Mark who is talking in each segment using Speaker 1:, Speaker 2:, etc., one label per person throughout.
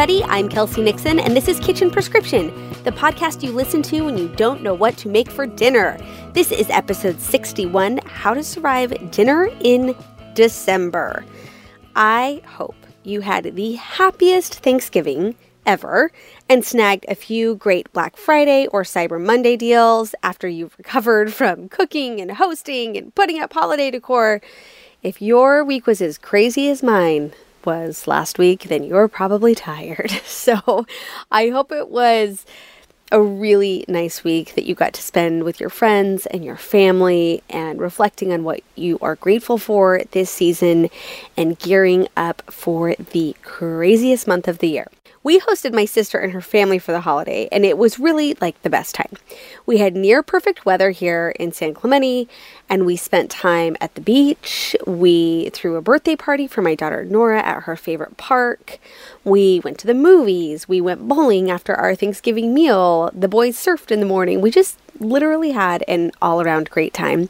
Speaker 1: Everybody. I'm Kelsey Nixon, and this is Kitchen Prescription, the podcast you listen to when you don't know what to make for dinner. This is episode 61 How to Survive Dinner in December. I hope you had the happiest Thanksgiving ever and snagged a few great Black Friday or Cyber Monday deals after you've recovered from cooking and hosting and putting up holiday decor. If your week was as crazy as mine, was last week, then you're probably tired. So I hope it was a really nice week that you got to spend with your friends and your family and reflecting on what you are grateful for this season and gearing up for the craziest month of the year. We hosted my sister and her family for the holiday, and it was really like the best time. We had near perfect weather here in San Clemente, and we spent time at the beach. We threw a birthday party for my daughter Nora at her favorite park. We went to the movies. We went bowling after our Thanksgiving meal. The boys surfed in the morning. We just literally had an all around great time.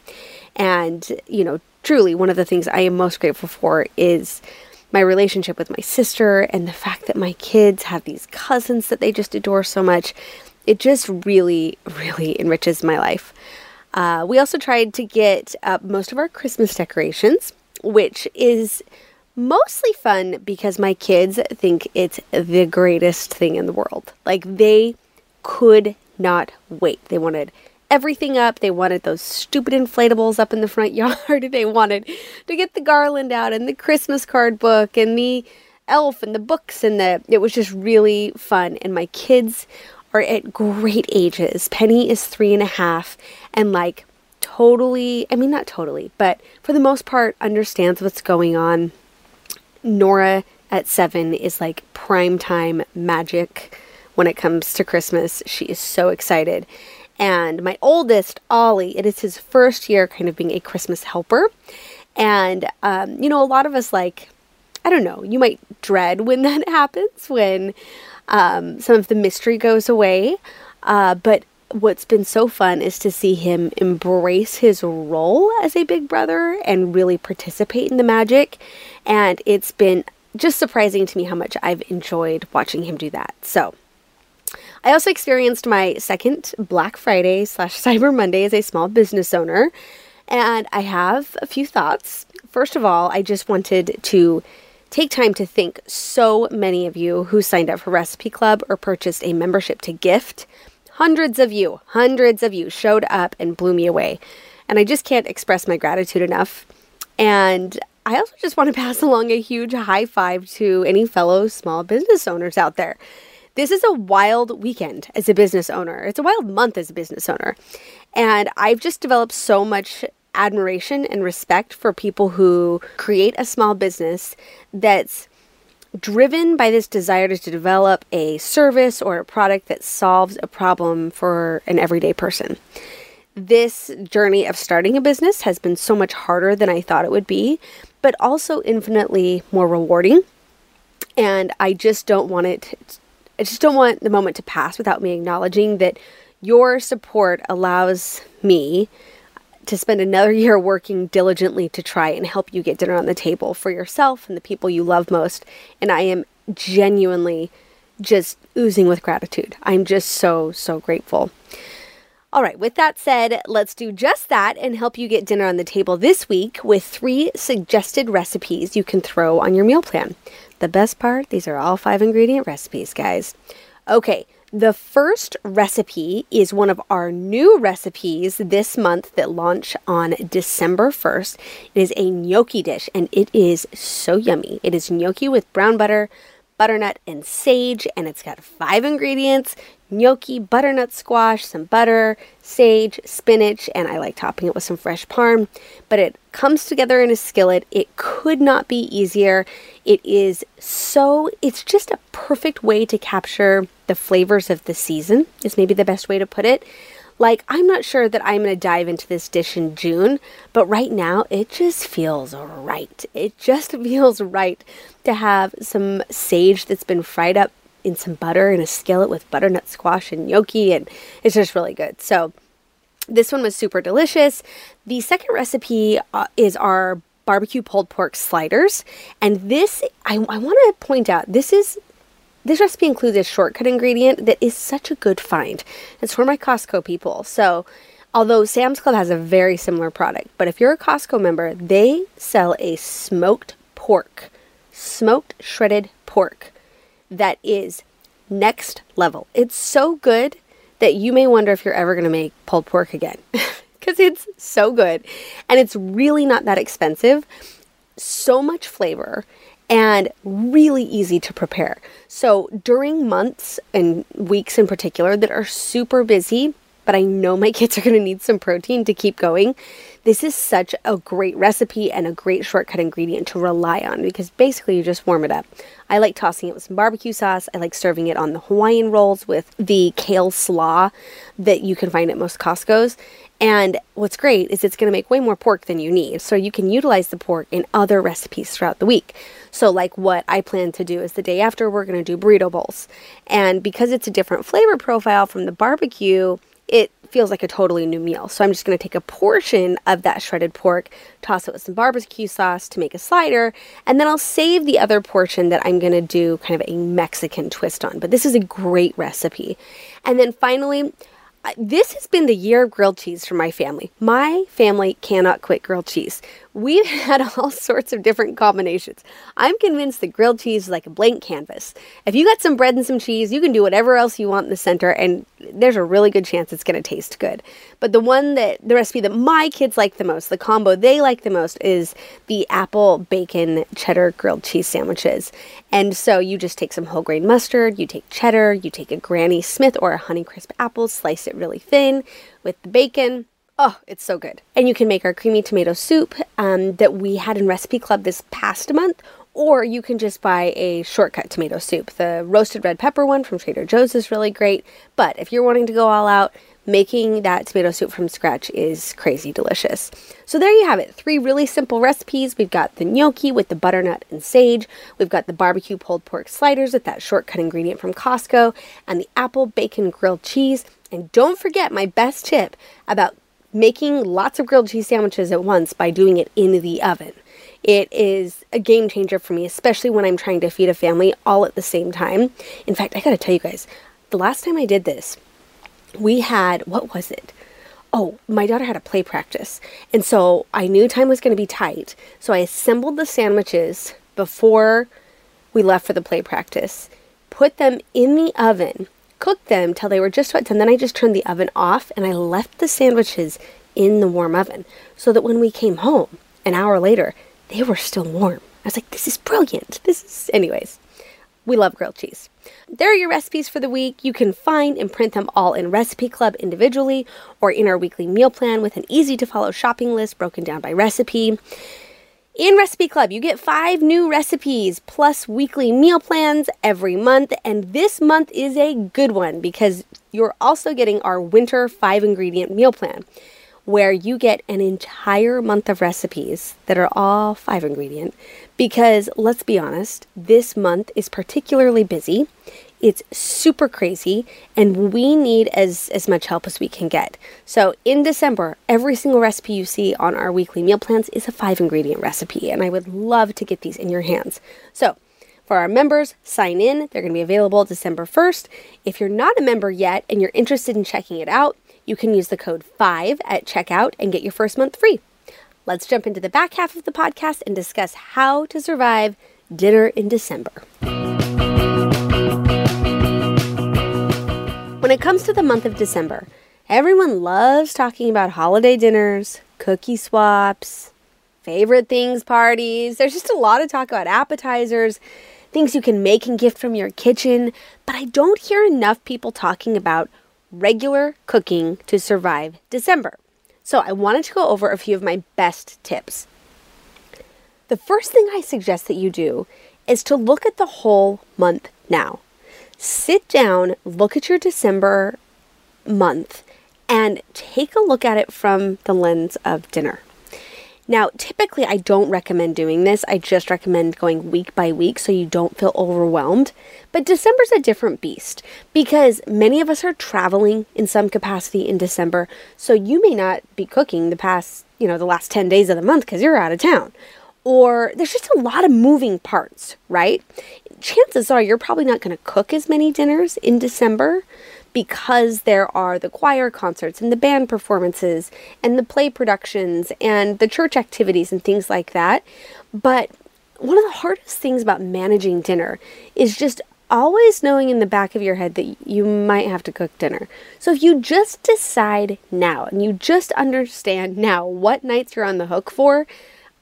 Speaker 1: And, you know, truly, one of the things I am most grateful for is my relationship with my sister and the fact that my kids have these cousins that they just adore so much. It just really, really enriches my life. Uh, we also tried to get most of our Christmas decorations, which is mostly fun because my kids think it's the greatest thing in the world. Like they could not wait. They wanted everything up. They wanted those stupid inflatables up in the front yard. they wanted to get the garland out and the Christmas card book and the elf and the books and the it was just really fun. And my kids are at great ages. Penny is three and a half and like totally I mean not totally, but for the most part understands what's going on. Nora at seven is like prime time magic when it comes to Christmas. She is so excited. And my oldest, Ollie, it is his first year kind of being a Christmas helper. And, um, you know, a lot of us like, I don't know, you might dread when that happens, when um, some of the mystery goes away. Uh, but what's been so fun is to see him embrace his role as a big brother and really participate in the magic. And it's been just surprising to me how much I've enjoyed watching him do that. So, I also experienced my second Black Friday slash Cyber Monday as a small business owner, and I have a few thoughts. First of all, I just wanted to take time to thank so many of you who signed up for Recipe Club or purchased a membership to gift. Hundreds of you, hundreds of you showed up and blew me away. And I just can't express my gratitude enough. And I also just want to pass along a huge high five to any fellow small business owners out there. This is a wild weekend as a business owner. It's a wild month as a business owner. And I've just developed so much admiration and respect for people who create a small business that's driven by this desire to develop a service or a product that solves a problem for an everyday person. this journey of starting a business has been so much harder than I thought it would be, but also infinitely more rewarding. And I just don't want it, I just don't want the moment to pass without me acknowledging that your support allows me to spend another year working diligently to try and help you get dinner on the table for yourself and the people you love most. And I am genuinely just oozing with gratitude. I'm just so, so grateful. All right, with that said, let's do just that and help you get dinner on the table this week with three suggested recipes you can throw on your meal plan. The best part, these are all five ingredient recipes, guys. Okay, the first recipe is one of our new recipes this month that launch on December 1st. It is a gnocchi dish and it is so yummy. It is gnocchi with brown butter, butternut, and sage, and it's got five ingredients gnocchi, butternut squash, some butter, sage, spinach, and I like topping it with some fresh parm. But it comes together in a skillet. It could not be easier. It is so, it's just a perfect way to capture the flavors of the season, is maybe the best way to put it. Like, I'm not sure that I'm going to dive into this dish in June, but right now it just feels right. It just feels right to have some sage that's been fried up in some butter in a skillet with butternut squash and gnocchi, and it's just really good. So, this one was super delicious. The second recipe uh, is our barbecue pulled pork sliders, and this I, I want to point out this is this recipe includes a shortcut ingredient that is such a good find. It's for my Costco people. So, although Sam's Club has a very similar product, but if you're a Costco member, they sell a smoked pork, smoked shredded pork that is next level. It's so good that you may wonder if you're ever going to make pulled pork again because it's so good and it's really not that expensive. So much flavor and really easy to prepare. So, during months and weeks in particular that are super busy, but I know my kids are going to need some protein to keep going, this is such a great recipe and a great shortcut ingredient to rely on because basically you just warm it up. I like tossing it with some barbecue sauce. I like serving it on the Hawaiian rolls with the kale slaw that you can find at most Costco's. And what's great is it's going to make way more pork than you need. So you can utilize the pork in other recipes throughout the week. So, like what I plan to do is the day after, we're going to do burrito bowls. And because it's a different flavor profile from the barbecue, feels like a totally new meal. So I'm just going to take a portion of that shredded pork, toss it with some barbecue sauce to make a slider, and then I'll save the other portion that I'm going to do kind of a Mexican twist on. But this is a great recipe. And then finally, this has been the year of grilled cheese for my family. My family cannot quit grilled cheese. We've had all sorts of different combinations. I'm convinced that grilled cheese is like a blank canvas. If you got some bread and some cheese, you can do whatever else you want in the center, and there's a really good chance it's going to taste good. But the one that, the recipe that my kids like the most, the combo they like the most, is the apple bacon cheddar grilled cheese sandwiches. And so you just take some whole grain mustard, you take cheddar, you take a Granny Smith or a Honeycrisp apple, slice it really thin with the bacon Oh, it's so good. And you can make our creamy tomato soup um, that we had in Recipe Club this past month, or you can just buy a shortcut tomato soup. The roasted red pepper one from Trader Joe's is really great. But if you're wanting to go all out, making that tomato soup from scratch is crazy delicious. So there you have it. Three really simple recipes. We've got the gnocchi with the butternut and sage. We've got the barbecue pulled pork sliders with that shortcut ingredient from Costco and the apple bacon grilled cheese. And don't forget my best tip about making lots of grilled cheese sandwiches at once by doing it in the oven. It is a game changer for me, especially when I'm trying to feed a family all at the same time. In fact, I gotta tell you guys, the last time I did this, we had, what was it? Oh, my daughter had a play practice. And so I knew time was going to be tight. So I assembled the sandwiches before we left for the play practice, put them in the oven cooked them till they were just about done. Then I just turned the oven off and I left the sandwiches in the warm oven so that when we came home an hour later, they were still warm. I was like, this is brilliant. This is, anyways, we love grilled cheese. There are your recipes for the week. You can find and print them all in Recipe Club individually or in our weekly meal plan with an easy to follow shopping list broken down by recipe. In Recipe Club, you get five new recipes plus weekly meal plans every month. And this month is a good one because you're also getting our winter five ingredient meal plan. Where you get an entire month of recipes that are all five ingredient. Because let's be honest, this month is particularly busy. It's super crazy, and we need as, as much help as we can get. So, in December, every single recipe you see on our weekly meal plans is a five ingredient recipe, and I would love to get these in your hands. So, for our members, sign in. They're going to be available December 1st. If you're not a member yet and you're interested in checking it out, you can use the code 5 at checkout and get your first month free. Let's jump into the back half of the podcast and discuss how to survive dinner in December. When it comes to the month of December, everyone loves talking about holiday dinners, cookie swaps, favorite things parties. There's just a lot of talk about appetizers, things you can make and gift from your kitchen, but I don't hear enough people talking about regular cooking to survive December. So I wanted to go over a few of my best tips. The first thing I suggest that you do is to look at the whole month now sit down, look at your December month, and take a look at it from the lens of dinner. Now, typically, I don't recommend doing this. I just recommend going week by week so you don't feel overwhelmed. But December's a different beast because many of us are traveling in some capacity in December. So you may not be cooking the past, you know, the last 10 days of the month because you're out of town. Or there's just a lot of moving parts, right? chances are you're probably not going to cook as many dinners in December because there are the choir concerts and the band performances and the play productions and the church activities and things like that. But one of the hardest things about managing dinner is just always knowing in the back of your head that you might have to cook dinner. So if you just decide now and you just understand now what nights you're on the hook for,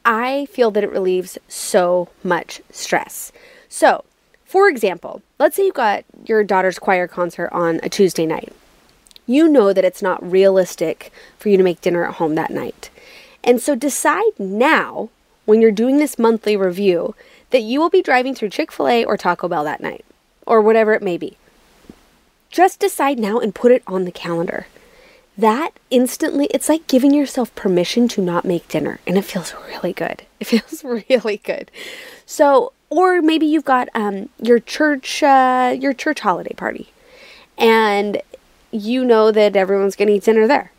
Speaker 1: I feel that it relieves so much stress. So, for example, let's say you got your daughter's choir concert on a Tuesday night. You know that it's not realistic for you to make dinner at home that night. And so decide now, when you're doing this monthly review, that you will be driving through Chick fil A or Taco Bell that night, or whatever it may be. Just decide now and put it on the calendar. That instantly, it's like giving yourself permission to not make dinner, and it feels really good. It feels really good. So, or maybe you've got um, your church uh, your church holiday party and you know that everyone's going to eat dinner there.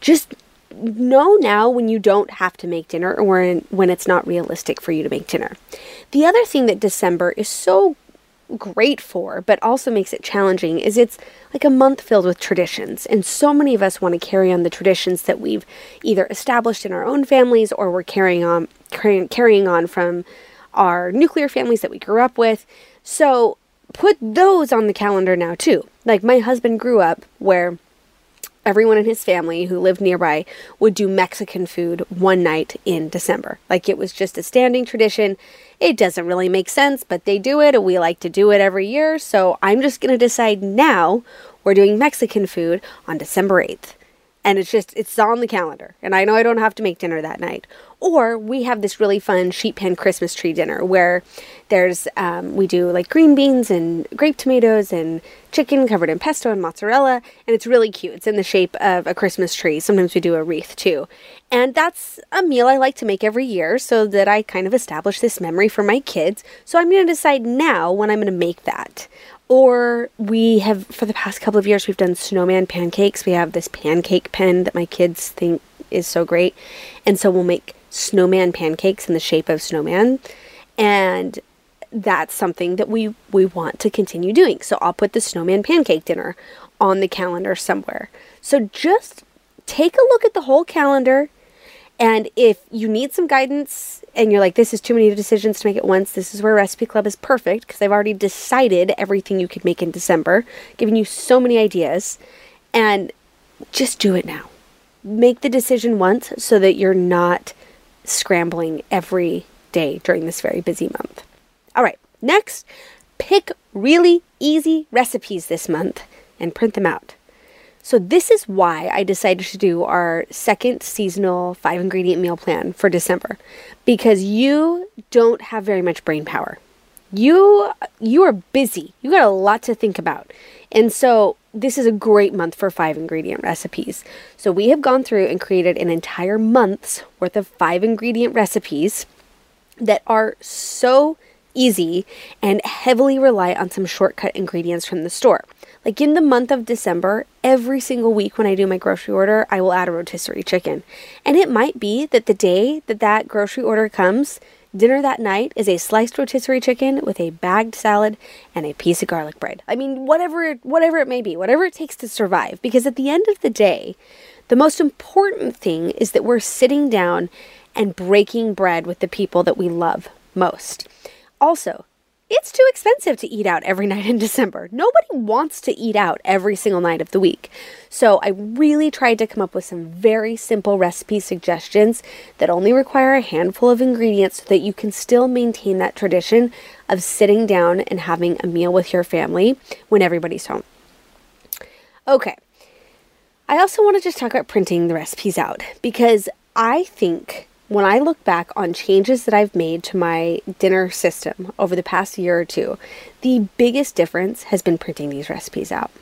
Speaker 1: Just know now when you don't have to make dinner or when, when it's not realistic for you to make dinner. The other thing that december is so great for but also makes it challenging is it's like a month filled with traditions. And so many of us want to carry on the traditions that we've either established in our own families or we're carrying on carrying on from our nuclear families that we grew up with. So put those on the calendar now too. Like my husband grew up where everyone in his family who lived nearby would do Mexican food one night in December. Like it was just a standing tradition. It doesn't really make sense, but they do it and we like to do it every year. So I'm just going to decide now we're doing Mexican food on December 8th. And it's just, it's on the calendar. And I know I don't have to make dinner that night. Or we have this really fun sheet pan Christmas tree dinner where there's, um, we do like green beans and grape tomatoes and chicken covered in pesto and mozzarella. And it's really cute. It's in the shape of a Christmas tree. Sometimes we do a wreath too. And that's a meal I like to make every year so that I kind of establish this memory for my kids. So I'm going to decide now when I'm going to make that. Or we have, for the past couple of years, we've done snowman pancakes. We have this pancake pen that my kids think is so great. And so we'll make snowman pancakes in the shape of snowman. And that's something that we, we want to continue doing. So I'll put the snowman pancake dinner on the calendar somewhere. So just take a look at the whole calendar. And if you need some guidance and you're like, this is too many decisions to make at once, this is where Recipe Club is perfect because I've already decided everything you could make in December, giving you so many ideas. And just do it now. Make the decision once so that you're not scrambling every day during this very busy month. All right, next, pick really easy recipes this month and print them out. So, this is why I decided to do our second seasonal five ingredient meal plan for December because you don't have very much brain power. You you are busy. You got a lot to think about. And so this is a great month for five ingredient recipes. So we have gone through and created an entire month's worth of five ingredient recipes that are so easy and heavily rely on some shortcut ingredients from the store. Like in the month of December, every single week when I do my grocery order, I will add a rotisserie chicken. And it might be that the day that that grocery order comes, dinner that night is a sliced rotisserie chicken with a bagged salad and a piece of garlic bread. I mean, whatever whatever it may be, whatever it takes to survive because at the end of the day, the most important thing is that we're sitting down and breaking bread with the people that we love most. Also, it's too expensive to eat out every night in December. Nobody wants to eat out every single night of the week. So I really tried to come up with some very simple recipe suggestions that only require a handful of ingredients so that you can still maintain that tradition of sitting down and having a meal with your family when everybody's home. Okay. I also want to just talk about printing the recipes out because I think when I look back on changes that I've made to my dinner system over the past year or two, the biggest difference has been printing these recipes out.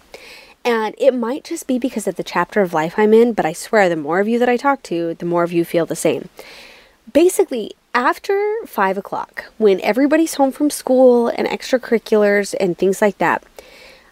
Speaker 1: And it might just be because of the chapter of life I'm in, but I swear the more of you that I talk to, the more of you feel the same. Basically, after five o'clock, when everybody's home from school and extracurriculars and things like that,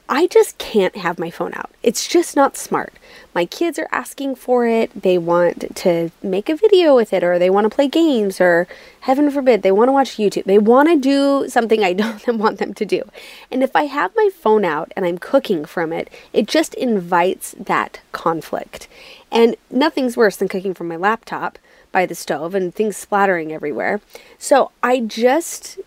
Speaker 1: I just can't have my phone out. It's just not smart. My kids are asking for it. They want to make a video with it, or they want to play games, or heaven forbid, they want to watch YouTube. They want to do something I don't want them to do. And if I have my phone out and I'm cooking from it, it just invites that conflict. And nothing's worse than cooking from my laptop by the stove and things splattering everywhere. So I just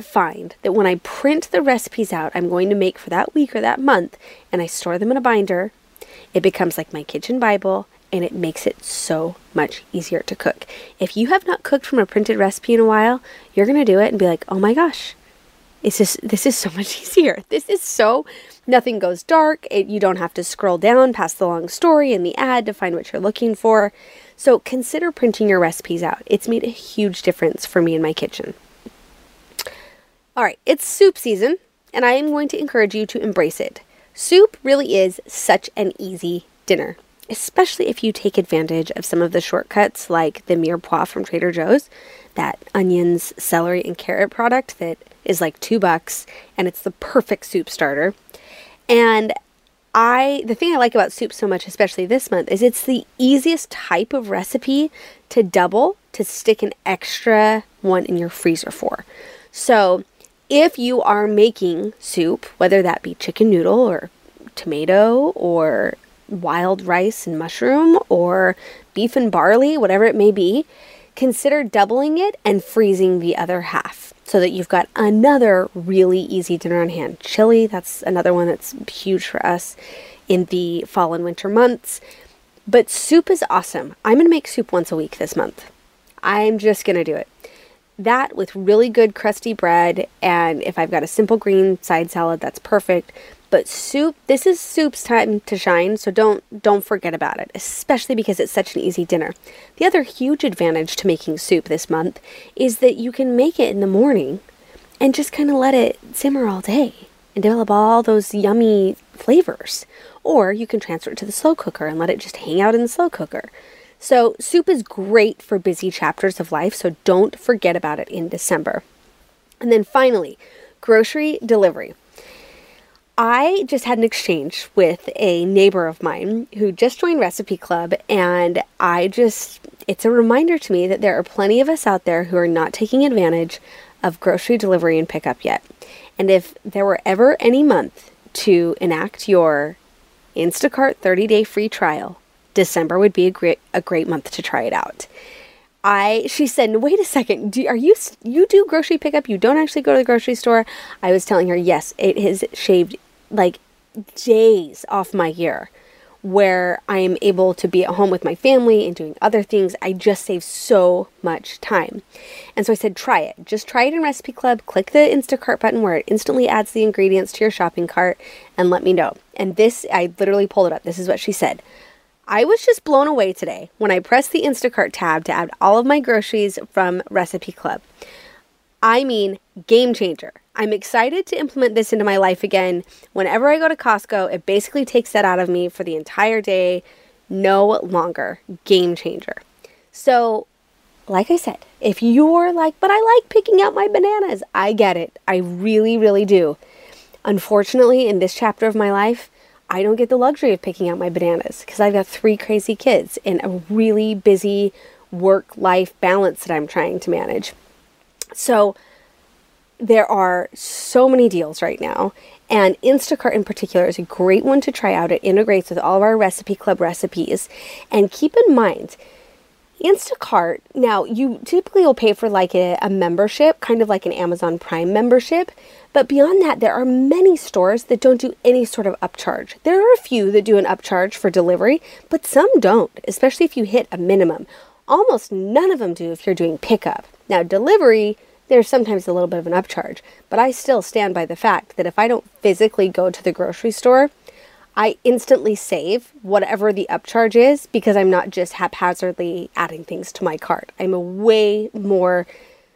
Speaker 1: find that when I print the recipes out I'm going to make for that week or that month and I store them in a binder, it becomes like my kitchen Bible and it makes it so much easier to cook. If you have not cooked from a printed recipe in a while, you're going to do it and be like, "Oh my gosh. It's just this is so much easier. This is so nothing goes dark. It, you don't have to scroll down past the long story and the ad to find what you're looking for. So consider printing your recipes out. It's made a huge difference for me in my kitchen. All right, it's soup season, and I am going to encourage you to embrace it. Soup really is such an easy dinner, especially if you take advantage of some of the shortcuts like the mirepoix from Trader Joe's, that onions, celery, and carrot product that is like two bucks, and it's the perfect soup starter. And I the thing I like about soup so much, especially this month, is it's the easiest type of recipe to double to stick an extra one in your freezer for. So if you are making soup, whether that be chicken noodle or tomato or wild rice and mushroom or beef and barley, whatever it may be, consider doubling it and freezing the other half so that you've got another really easy dinner on hand. Chili, that's another one that's huge for us in the fall and winter months. But soup is awesome. I'm going to make soup once a week this month. I'm just going to do it that with really good crusty bread and if I've got a simple green side salad that's perfect but soup this is soup's time to shine so don't don't forget about it especially because it's such an easy dinner. The other huge advantage to making soup this month is that you can make it in the morning and just kind of let it simmer all day and develop all those yummy flavors or you can transfer it to the slow cooker and let it just hang out in the slow cooker. So, soup is great for busy chapters of life, so don't forget about it in December. And then finally, grocery delivery. I just had an exchange with a neighbor of mine who just joined Recipe Club, and I just, it's a reminder to me that there are plenty of us out there who are not taking advantage of grocery delivery and pickup yet. And if there were ever any month to enact your Instacart 30 day free trial, December would be a great a great month to try it out. I she said, "Wait a second. Do are you you do grocery pickup? You don't actually go to the grocery store?" I was telling her, "Yes, it has shaved like days off my year." where I am able to be at home with my family and doing other things. I just save so much time. And so I said, try it. Just try it in Recipe Club. Click the Instacart button where it instantly adds the ingredients to your shopping cart and let me know. And this, I literally pulled it up. This is what she said. I was just blown away today when I pressed the Instacart tab to add all of my groceries from Recipe Club. I mean, game changer. I'm excited to implement this into my life again. Whenever I go to Costco, it basically takes that out of me for the entire day. No longer. Game changer. So, like I said, if you're like, but I like picking out my bananas, I get it. I really, really do. Unfortunately, in this chapter of my life, I don't get the luxury of picking out my bananas because I've got three crazy kids and a really busy work life balance that I'm trying to manage. So, there are so many deals right now, and Instacart in particular is a great one to try out. It integrates with all of our Recipe Club recipes. And keep in mind, Instacart, now you typically will pay for like a, a, membership, kind of like an Amazon Prime membership. But beyond that, there are many stores that don't do any sort of upcharge. There are a few that do an upcharge for delivery, but some don't, especially if you hit a minimum. Almost none of them do if you're doing pickup. Now, delivery, there's sometimes a little bit of an upcharge, but I still stand by the fact that if I don't physically go to the grocery store, I instantly save whatever the upcharge is because I'm not just haphazardly adding things to my cart. I'm a way more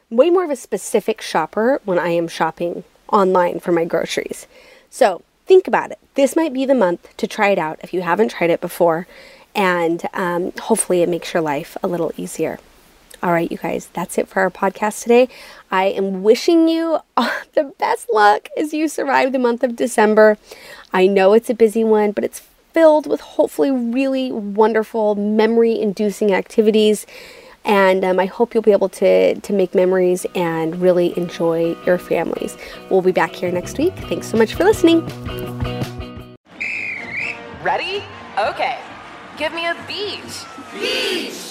Speaker 1: way more of a specific shopper when I am shopping online for my groceries. So, think about it. This might be the month to try it out if you haven't tried it before, and um, hopefully, it makes your life a little easier. All right, you guys, that's it for our podcast today. I am wishing you the best luck as you survive the month of December. I know it's a busy one, but it's filled with hopefully really wonderful, memory inducing activities. And um, I hope you'll be able to, to make memories and really enjoy your families. We'll be back here next week. Thanks so much for listening.
Speaker 2: Ready? Okay. Give me a beach.
Speaker 3: Beach.